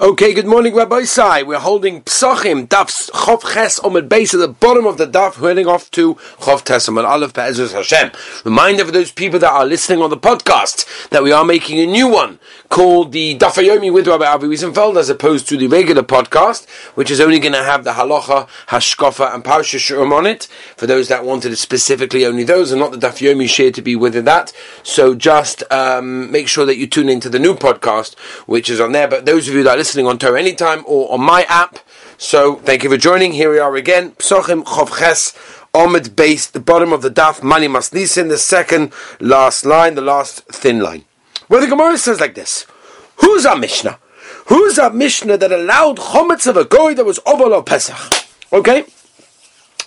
Okay, good morning, Rabbosai. We're holding Psachim, Daf Chov Ches the base at the bottom of the Daf, heading off to Chov Tesamon Aleph Be'ezus Hashem. Reminder for those people that are listening on the podcast that we are making a new one called the Daf Yomi with Rabbi Avi Wiesenfeld as opposed to the regular podcast, which is only going to have the Halacha, Hashkofa, and Parsha Shurim on it. For those that wanted it specifically only those, and not the Daf Yomi share to be with that. So just um, make sure that you tune into the new podcast, which is on there. But those of you that listening on Torah Anytime or on my app. So thank you for joining. Here we are again. Psochim Chovches Omid base, the bottom of the daf, Mani Masnisin, the second last line, the last thin line. Where the Gemara says like this: Who's our Mishnah? Who's our Mishnah that allowed chometz of a goy that was over Pesach? Okay,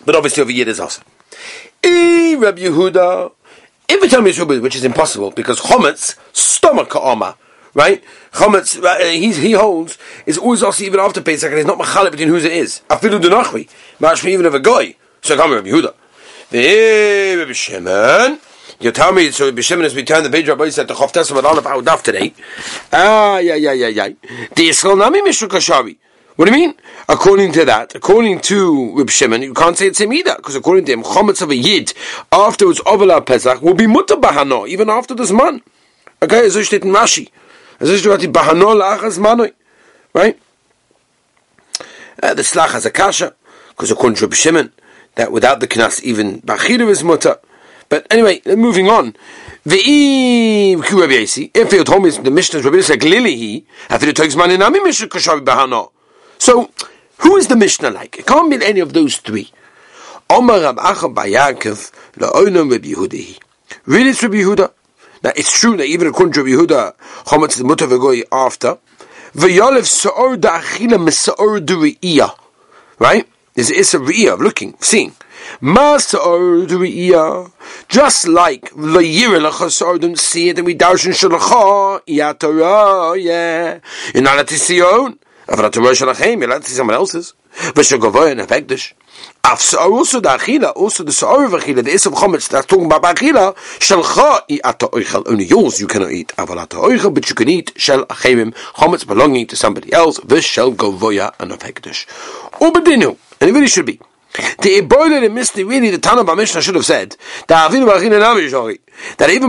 but obviously over Yid is also. E Rabbi Yehuda, if you tell me which is impossible because chometz stomach ka'ama right? Chometz, uh, he, he holds, is always also even after Pesach, and it's not machalet between whose it is. Afilu dunachvi, mashmi even of a goy. So come Rabbi Yehuda. The Rabbi Shimon, you tell me, so Rabbi Shimon, as we turn the page, Rabbi said, the Chof Testament on our daf today. Ah, yeah, yeah, yeah, yeah. The Yisrael Nami Mishra Kashari. What do you mean? According to that, according to Reb Shimon, you can't say it's him either, because according to him, chometz of a yid afterwards Ovala Pesach will be mutter bahano even after this man. Okay, so steht in Rashi. Also ist die bahano lachas manoi, right? Uh, the slach has a kasha, because according to Reb Shimon, that without the knas even bachira is mutter. But anyway, moving on. Rabbi if you told me the Mishnah Rabbi Yasi glili he, after the takes man in ami Mishnah kashavi bahano. So, who is the Mishnah like? It can't be any of those three. Omar Rab Acha Bayakov la'oinam Rabbi Yehuda. Really, it's Rabbi Yehuda. Now, it's true that even according to Yehuda, Chometz is mutter v'goy after. V'yolev se'or da'achila m'se'or d'ri'iyah. Right? It's, is a re'iyah of looking, seeing. Ma'se'or d'ri'iyah. Just like v'yira l'cha don't see it, and we darshan shalacha yatorah, yeah. You're not allowed to see your own. You're allowed to see someone else's. V'shogavoyin also the achila, also the sa'or of achila, the isav chometz, that's talking about achila, shelcha i ata oichel, only yours you cannot eat, aval oichel, but you can eat shel achemim, chometz belonging to somebody else, v'shel govoya and of hekdesh. Ubedinu, and it really should be. The boiler and misty really the Tana Mishnah should have said that even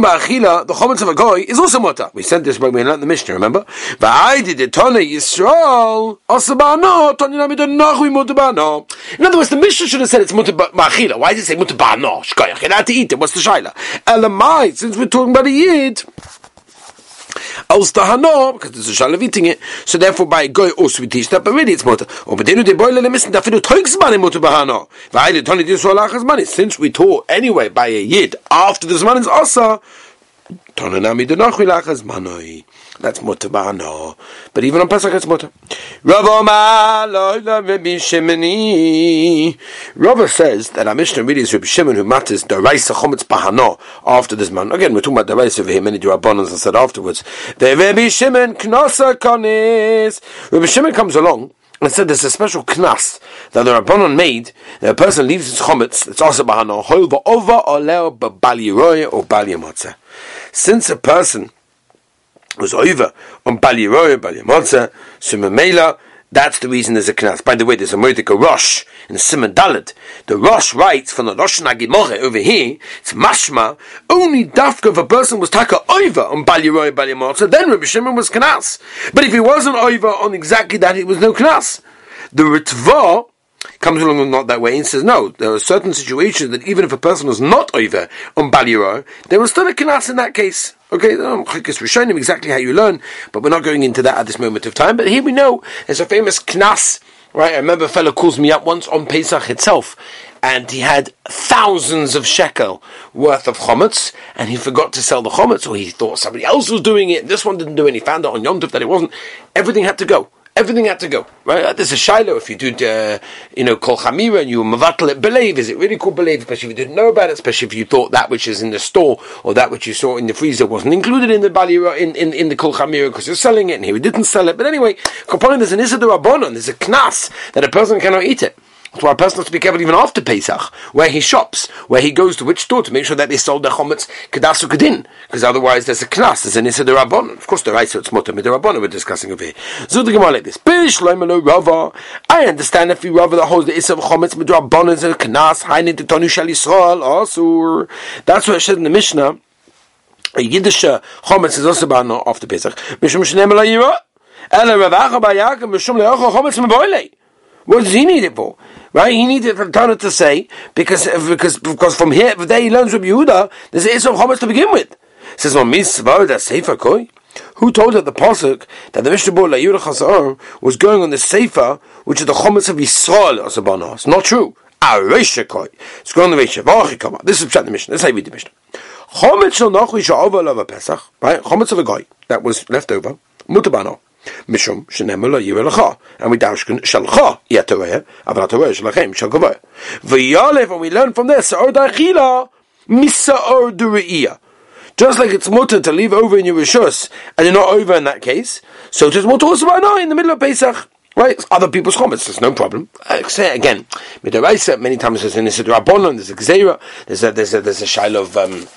Ba'achila the chometz of a goy is also mutter. We said this when we learned the Mishnah. Remember? I Va'aydi the Tana Yisrael asabano Tanya nami nachui mutter ba'no. In other words, the Mishnah should have said it's mutter ba'achila. Why did it say mutter ba'no? Shkoyach. Had to eat it. What's the shaila? Elamai. Since we're talking about a yid. Aus Tahano, because there's a shalav eating it, so therefore by goy also we teach that, but really it's mutter. Or but then they boil le missen, dafür du teugs man im mutter bahano. Weil die Toni dis solachas money, since we taught anyway by a yid, after the zman is also, That's mutabano. But even on Pesach, it's mutter. Rava says that our Mishnah really is Rabbi Shimon who matters the Chometz Bahano after this man. Again, we're talking about the Raisa over here, many Durabonans and said afterwards. Rabbi Shimon Knosa Konis. Rabbi Shimon comes along and said there's a special knas that the Rabbanon made that a person leaves his chometz, it's also bahano, hoiva over or leo or bali Since a person was over on Bali Roya, Bali Motza, Sumamela. That's the reason there's a knas. By the way, there's a Mordecai Rosh in Simon Dalit. The Rosh writes from the Rosh Nagimore over here, it's mashma, only dafka if a person was taka over on Bali Roya, Bali Motza, then Rabbi Shimon was knas. But if he wasn't over on exactly that, it was no knas. The Ritva, comes along not that way and says, no, there are certain situations that even if a person was not over on Baliro, there was still a knas in that case. Okay, um, we're showing him exactly how you learn, but we're not going into that at this moment of time. But here we know there's a famous knas, right? I remember a fellow calls me up once on Pesach itself, and he had thousands of shekel worth of chometz, and he forgot to sell the chometz, or he thought somebody else was doing it, this one didn't do he found out on Yom Tov that it wasn't. Everything had to go. Everything had to go, right? There's a shiloh if you do, uh, you know, kol chamira and you mavatal it believe. Is it really called believe? Especially if you didn't know about it, especially if you thought that which is in the store or that which you saw in the freezer wasn't included in the balira in, in, in the kol chamira because you're selling it and here we didn't sell it. But anyway, component there's an isidor abonon, there's a knas that a person cannot eat it. That's why a person has to be careful even after Pesach, where he shops, where he goes to which store to make sure that they sold their chometz kedasu kedin, because otherwise there's a knas, there's an issa derabon. Of course, the so it's mutter miderabon we're discussing over here. So the Gemara like this: Rava. I understand if you Rava that holds the issa of chometz miderabon is a knas, hainin titonu shal Yisrael asur. That's what it says in the Mishnah. A Yiddish uh, chometz is also banned after Pesach. Mishum shneim la yira. Ela Ravacha Bayakim Mishum leocha chometz meboilei. What does he need it for? Right? He needed it for Tana to say because because because from here there he learns from Yehuda there's a Isra Chometz to begin with. It says on Mitzvah that Sefer Koi. Who told at the pasuk that the Mishnah Bor Chazar was going on the Sefer, which is the Chometz of Yisrael Asabana? It's not true. Aresha Koi. It's going on the Resha. V'achikama. This is the Mishnah. Let's say read the Mishnah. Chometz shel Nachri sha'ova lava Pesach. Right? Chometz of a guy that was left over. Mutabano. Lo yireh lecha. And we dashkin shalcha yetoreh, aval hatoreh shalachem shal gavoy. V'yalev, and we learn from this, sa'or da'achila, misa'or du're'iyah. Just like it's mutter to leave over in your rishus, and you're not over in that case, so it is mutter also by in the middle of Pesach. Right, other people's comments, there's no problem. I say again, midaraisa many times there's an isidrabonon, there's a gzeira, there's a there's a there's a shiloh of um,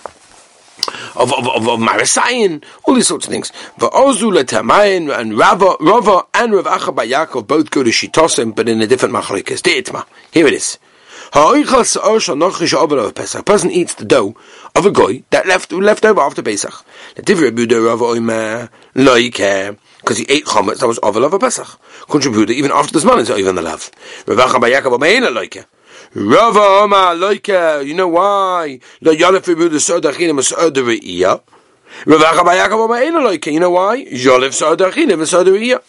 of of of, of Marisayin, all these sorts of things. Va'ozu letamayin and Rava Rava and Rav Acha Yaakov both go to Shitosim, but in a different machalikas. Deitma. Here it is. A person eats the dough of a guy that left left over after Pesach. Because he ate chometz that was over of a Pesach. Contributed even after the man is even the love. Rav Rava Oma Loike, uh, you know why? Lo Yalef Ribu the Soda Chinim Soda Re'iyah. Rava Chabayakov Oma Eina Loike, you know why? Yalef Soda Chinim Soda Re'iyah.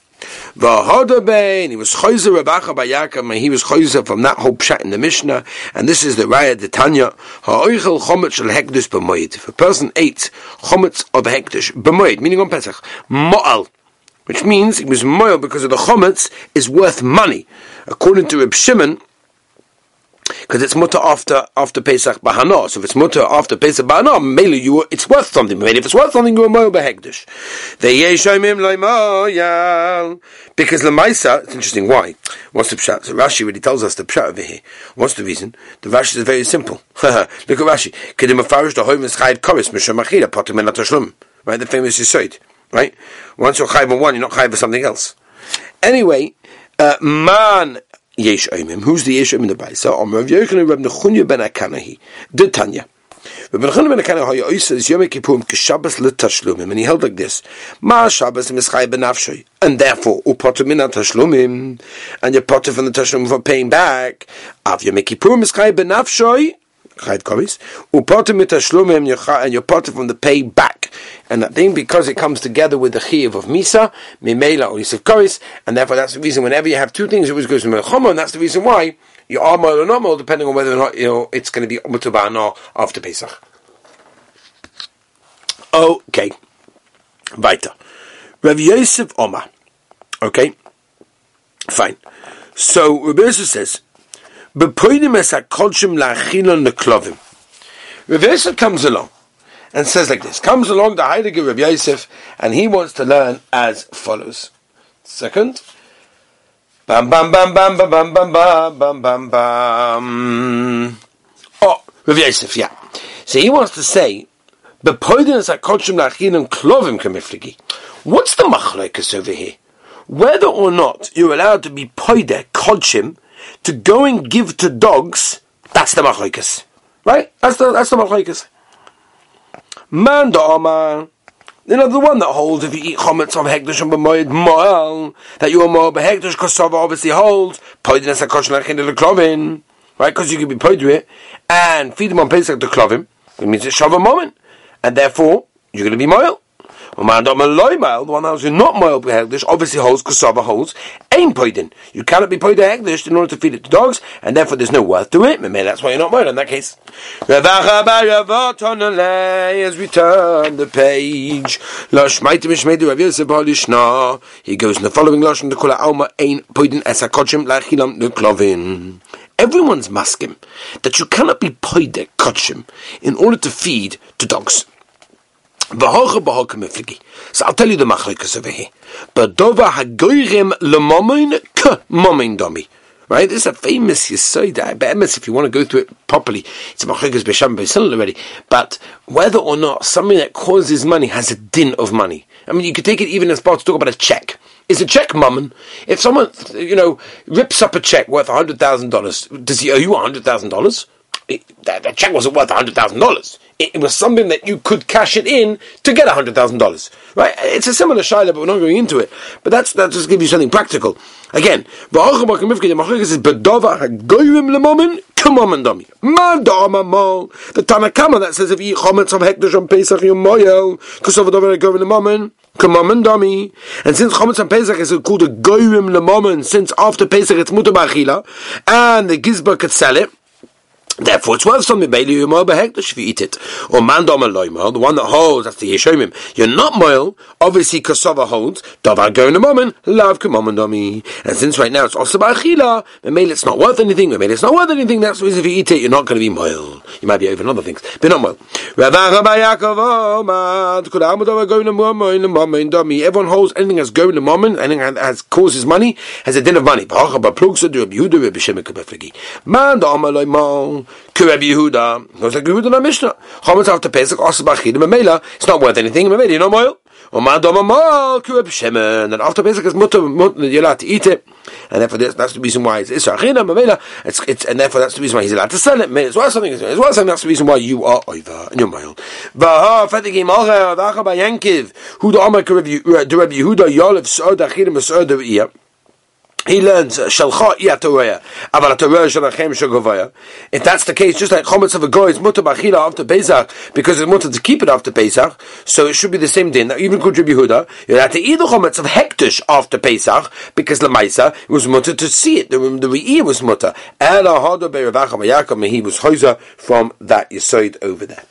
V'hodabein, he was choyzer Rabacha Bayakam, and he was choyzer from that whole pshat in the Mishnah, and this is the Raya de Tanya, ha'oichel chometz shel hekdush b'moed. If a person ate chometz of hekdush b'moed, meaning on Pesach, mo'al, which means it was mo'al because of the chometz is worth money. According to Reb Shimon, because it's mutter after after Pesach Bahana. So if it's mutter after Pesach Bahana, maybe you it's worth something. Maybe if it's worth something, you're more behegdish. Because lemaisa, it's interesting. Why? What's the pshat? So Rashi really tells us the pshat over here. What's the reason? The Rashi is very simple. Look at Rashi. Kedim afarish the hoim is chayv koris misham achira potim en atashlim. Right, the famous Yisoid. Right. Once you're chayv on one, you're not chayv for something else. Anyway, uh, man Yesh Oimim. Who's the Yesh Oimim in the Baisa? Omer Rav Yochanan Rav Nechunya ben Akanahi. The Tanya. Rav Nechunya ben Akanahi Hoya says Yom Kippurim Kishabbos L'Tashlumim. And he held like this. Ma Shabbos Mischai ben Afshoy. And therefore, Upotter min Tashlumim. And you're potter from the Tashlumim for paying back. Av Yom Kippurim ben Afshoy. Chayt Koris. Upotter mit Tashlumim. And you're potter from the pay back and that thing because it comes together with the chiyuv of misa, mimela or yisuf koris, and therefore that's the reason. Whenever you have two things, it always goes to melchama, and that's the reason why you are mal or not mal, depending on whether or not you know it's going to be mutubah or after Pesach. Okay, weiter. Rav Yosef Omar. Okay, fine. So Rabbi Yosef says, "Bepoidim es hakolshim la'achilon neklovim." Rav comes along and says like this. Comes along the Heidegger of Yosef, and he wants to learn as follows. Second. Bam bam bam bam bam bam bam bam bam bam. Oh, Rav Yosef, yeah. So he wants to say, What's the machlekes over here? Whether or not you're allowed to be poide kodshim to go and give to dogs, that's the machlekes, right? That's the that's the machlekes. Man da'amar. You know, the one that holds if you eat chometz of hekdesh and b'moed moel, that you are more behekdesh, kosova obviously holds, poidin es hakosh lachin the klovin, right, because you can be poid it, and feed them on Pesach the klovim, it means it's shav moment, and therefore, you're going to be moel. The one who's not moil hegdish, obviously holds kasava holds ain poidin. You cannot be poidin hegdish in order to feed it to dogs, and therefore there's no worth to it. Maybe that's why you're not moil in that case. Has returned the page. He goes in the following lashon the kula alma poidin lachilam. Everyone's maskim that you cannot be poidek kochim in order to feed to dogs. So I'll tell you the machlekas over here. Badova hagoyrim lemomin k momin domi. Right? This is a famous Yisoid. Be'emes, if you want to go through it properly, it's a Machikas B'Sham B'Sil already. But whether or not something that causes money has a din of money. I mean, you could take it even as part to talk about a check. Is a check mammon? If someone, you know, rips up a check worth $100,000, does he owe you $100,000? That, check wasn't worth $100,000 it was something that you could cash it in to get hundred thousand dollars. Right? It's a similar shaila, but we're not going into it. But that's that just give you something practical. Again, the Tanakama that says if you eat of hekdesh on Pesach you moyel of the goyim lemomen kamamen dami and since chometz on Pesach is called a goyim lemomen since after Pesach it's mutar and the gizbar could sell it Therefore, it's worth something. Bailey, you more behektish if you eat it. Or mandom loimal, the one that holds, that's the Yeshomim. You're not moil, obviously Kosova holds, davar go in a moment, love kumomandomi. And since right now it's also ba'achila, maybe it's not worth anything, maybe it's not worth anything, that's the reason if you eat it, you're not going to be moil. You might be over other things, but not moil. Everyone holds anything that's going to moment, anything that causes money, has a din of money. Kureb Yehuda. Goes like Yehuda in our Mishnah. Chometz after Pesach, also Bachid, Mamela. It's not worth anything. Mamela, you know, Moil. And after Pesach is mutter, you're allowed to eat it. And therefore that's, that's the reason why it's Isra China, Mamela. It's, it's, and therefore that's the reason why he's allowed to sell it. It's worth something, it's worth something, that's the reason why you are over and you're mild. Vaha, Fatigim Alcha, Vacha Bayankiv, Huda Amar Kureb uh, Yehuda, Yalev, Sa'od Achidim, Sa'od Aviyah he learns shalcha iatoraya, aval atoraya shalachem shagovaya. If that's the case, just like chometz of a goy is mutter bachila after Pesach because it's mutter to keep it after Pesach, so it should be the same din. Now, even Kudri Yehuda, you have to eat the chometz of hektish after Pesach because lemaisa it was mutter to see it. The the re'ir was mutter. Ela hada be'ravacha mayakam he was hoiza from that yisoid over there.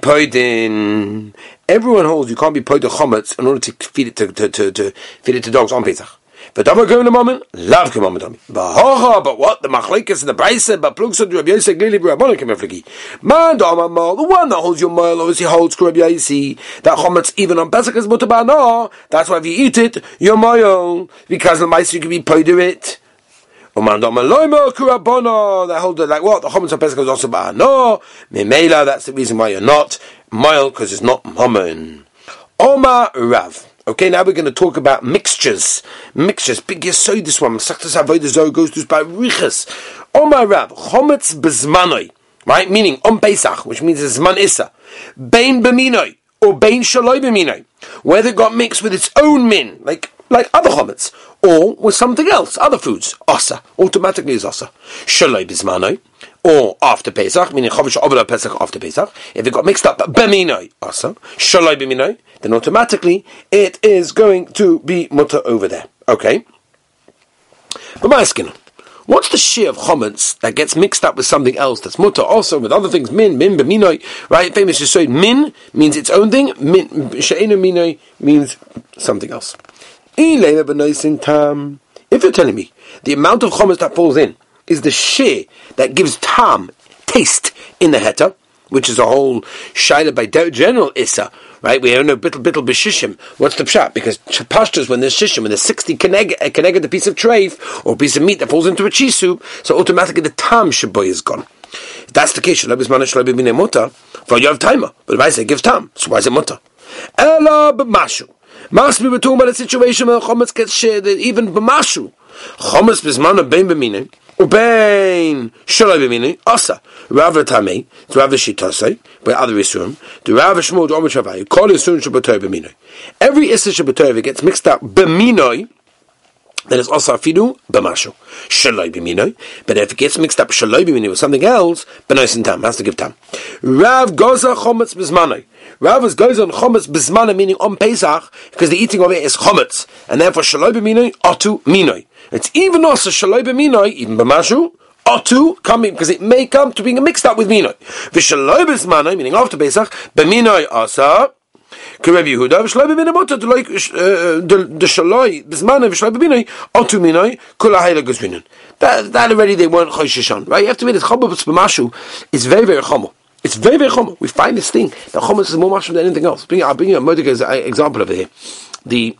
Poidin Everyone holds you can't be the chometz in order to feed it to, to, to, to feed it to dogs on Pesach. But Dama going the moment, love come on But but what the machlekes and the brisa, but plugs of Rabbi Yosef Glili Rabbanon Kemefliki. Man Dama Mal, the one that holds your mile obviously holds Rabbi Yosef. That chometz even on Pesach is mutabano. That's why if you eat it, your mile because the mice you can be paid to it. That hold it like what the chometz on Pesach is also ba'ano. Memela, that's the reason why you're not mile because it's not mammon. Oma Rav. Okay, now we're going to talk about mixtures. Mixtures. Big yesoid this one. Masachtas Avodah goes to by Riches. Oma Rav. Chometz bezmanoi. Right? Meaning, on Pesach, which means it's Zman Issa. Bein b'minoi. Or bein shaloi b'minoi. Whether it got mixed with its own min. Like, like other chometz. Or with something else. Other foods. Osa. Automatically is osa. Shaloi bezmanoi or after Pesach, meaning Chavish Avla Pesach after Pesach, if it got mixed up Beminoi also, Shalai Beminoi, then automatically it is going to be mutter over there. Okay? But my skin. What's the shear of chometz that gets mixed up with something else that's mutter also with other things? Min, min, beminoi, right? Famous just say min means its own thing. Min, she'ena minoi means something else. If you're telling me the amount of chometz that falls in is the shear that gives tam, taste, in the heta, which is a whole shaila by general issa, right? We don't know bittle bittle b'shishim. What's the pshat? Because pashtas when there's shishim, when there's sixty connected eh, the piece of treif or a piece of meat that falls into a cheese soup, so automatically the tam shaboy is gone. If that's the case, shalabis mana shalabi b'nei muta, for you have timer. But if I say give tam, so why is it muta? Ela b'mashu. Must be we're talking about a situation where chometz gets shared that even b'mashu. Chometz b'zman bein b'minei. Ubein shalai b'mini asa Rav Tamei to Rav by other Isurim to Rav Shmuel to Omer Shavai call Isurim Shabbatoi b'minoi. Every Issa Shabbatoi gets mixed up b'minoi then it's also afidu b'mashu shaloi b'minoi. But if it gets mixed up shaloi b'minoi with something else, b'nois and tam has to give tam. Rav goza chometz b'zmanoi. Rav is goes on chometz b'zmanoi meaning on Pesach because the eating of it is chometz and therefore shaloi b'minoi otu minoi. It's even also shaloi b'minoi, even b'mashu, otu coming because it may come to being mixed up with minoi. V'shaloi b'zmanoi, meaning after Pesach, b'minoi asa. כרב יהודה ושלוי במיני מוטה דשלוי בזמן ושלוי במיני אוטו מיני כל ההילה גזרינן. That already they weren't choishish on, right? You have to admit it, chomah b'mashu is very, very chomah. It's very, very chomah. We find this thing that chomah is more mushroom than anything else. I'll bring you a Mordecai example over here. The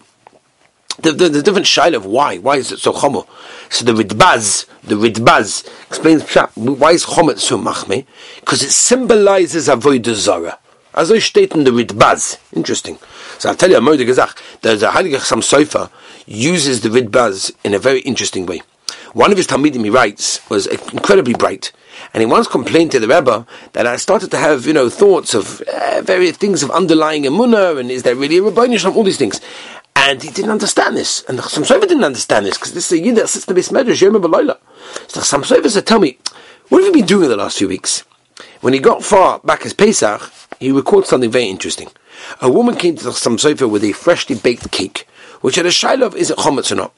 the, the, the different shayla of why. Why is it so chomo? So the Ridbaz, the Ridbaz explains why is chomet so machme? Because it symbolizes avodah zara. As I state in the Ridbaz. Interesting. So I'll tell you a Moide Gezach, there's a Heilige Chassam Sofer uses the Ridbaz in a very interesting way. One of his Talmidim, he writes, was incredibly bright. And he once complained to the Rebbe that I started to have, you know, thoughts of uh, various things of underlying emunah, and is there really a Rabbanish all these things. And he didn't understand this. And the Chassam Sofer didn't understand this, because this is a Yid that sits in the base medrash, Yom B'Layla. So the Chassam Sofer said, tell me, what have you been doing in the last few weeks? When he got far back as Pesach, he recorded something very interesting. A woman came to the Chassam Sofer with a freshly baked cake, which had a shiloh is it chometz or not.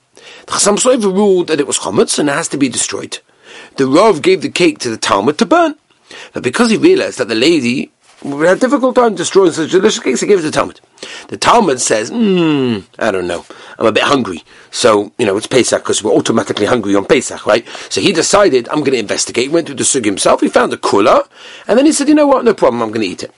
The Chassam Sofer ruled that it was chometz and it has to be destroyed. The Rav gave the cake to the Talmud to burn. But because he realized that the lady would have a difficult time destroying such delicious cake, he gave it to the Talmud. The Talmud says, hmm, I don't know. I'm a bit hungry. So, you know, it's Pesach because we're automatically hungry on Pesach, right? So he decided, I'm going to investigate. Went to the Sug himself. He found a kula. And then he said, you know what? No problem. I'm going to eat it.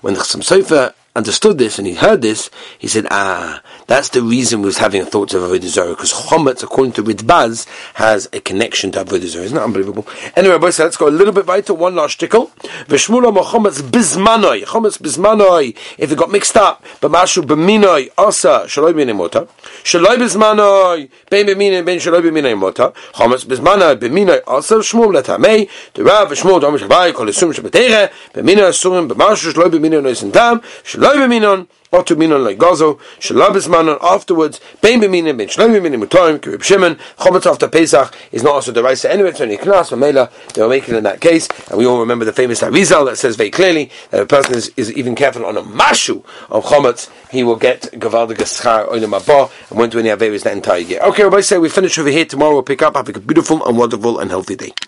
When the Chassam Sofer understood this and he heard this, he said, ah, that's the reason we was having thoughts of Avodah Zarah, because Chometz, according to Ridbaz, has a connection to Avodah Zarah. Isn't that unbelievable? Anyway, boys, let's go a little bit weiter, one last tickle. V'shmula Chometz bizmanoi, Chometz bizmanoi, if it got mixed up, b'mashu b'minoi, asa, shaloi b'minoi mota, shaloi bizmanoi, ben b'minoi, ben shaloi b'minoi mota, Chometz bizmanoi, b'minoi, asa, shmul letamei, the Rav, v'shmul, domish havai, kol esum shabatere, b'minoi asurim, b'mashu, shaloi b'minoi noisin tam, shaloi b'minon, Otu minon like Gazo, Shalabis manon afterwards, Bein b'minim, Ben Shloim b'minim, Utoim, Kirib Shimon, Chometz after Pesach is not also the Raisa anyway, it's only Knas, Mamela, they were making in that case, and we all remember the famous Arizal that says very clearly that a person is, is even careful on a Mashu of Chometz, he will get Gavaldig Schar Oilam Abba, and won't do any Averis that entire year. Okay, everybody say we finish over here, tomorrow. We'll pick up, have a beautiful and wonderful and healthy day.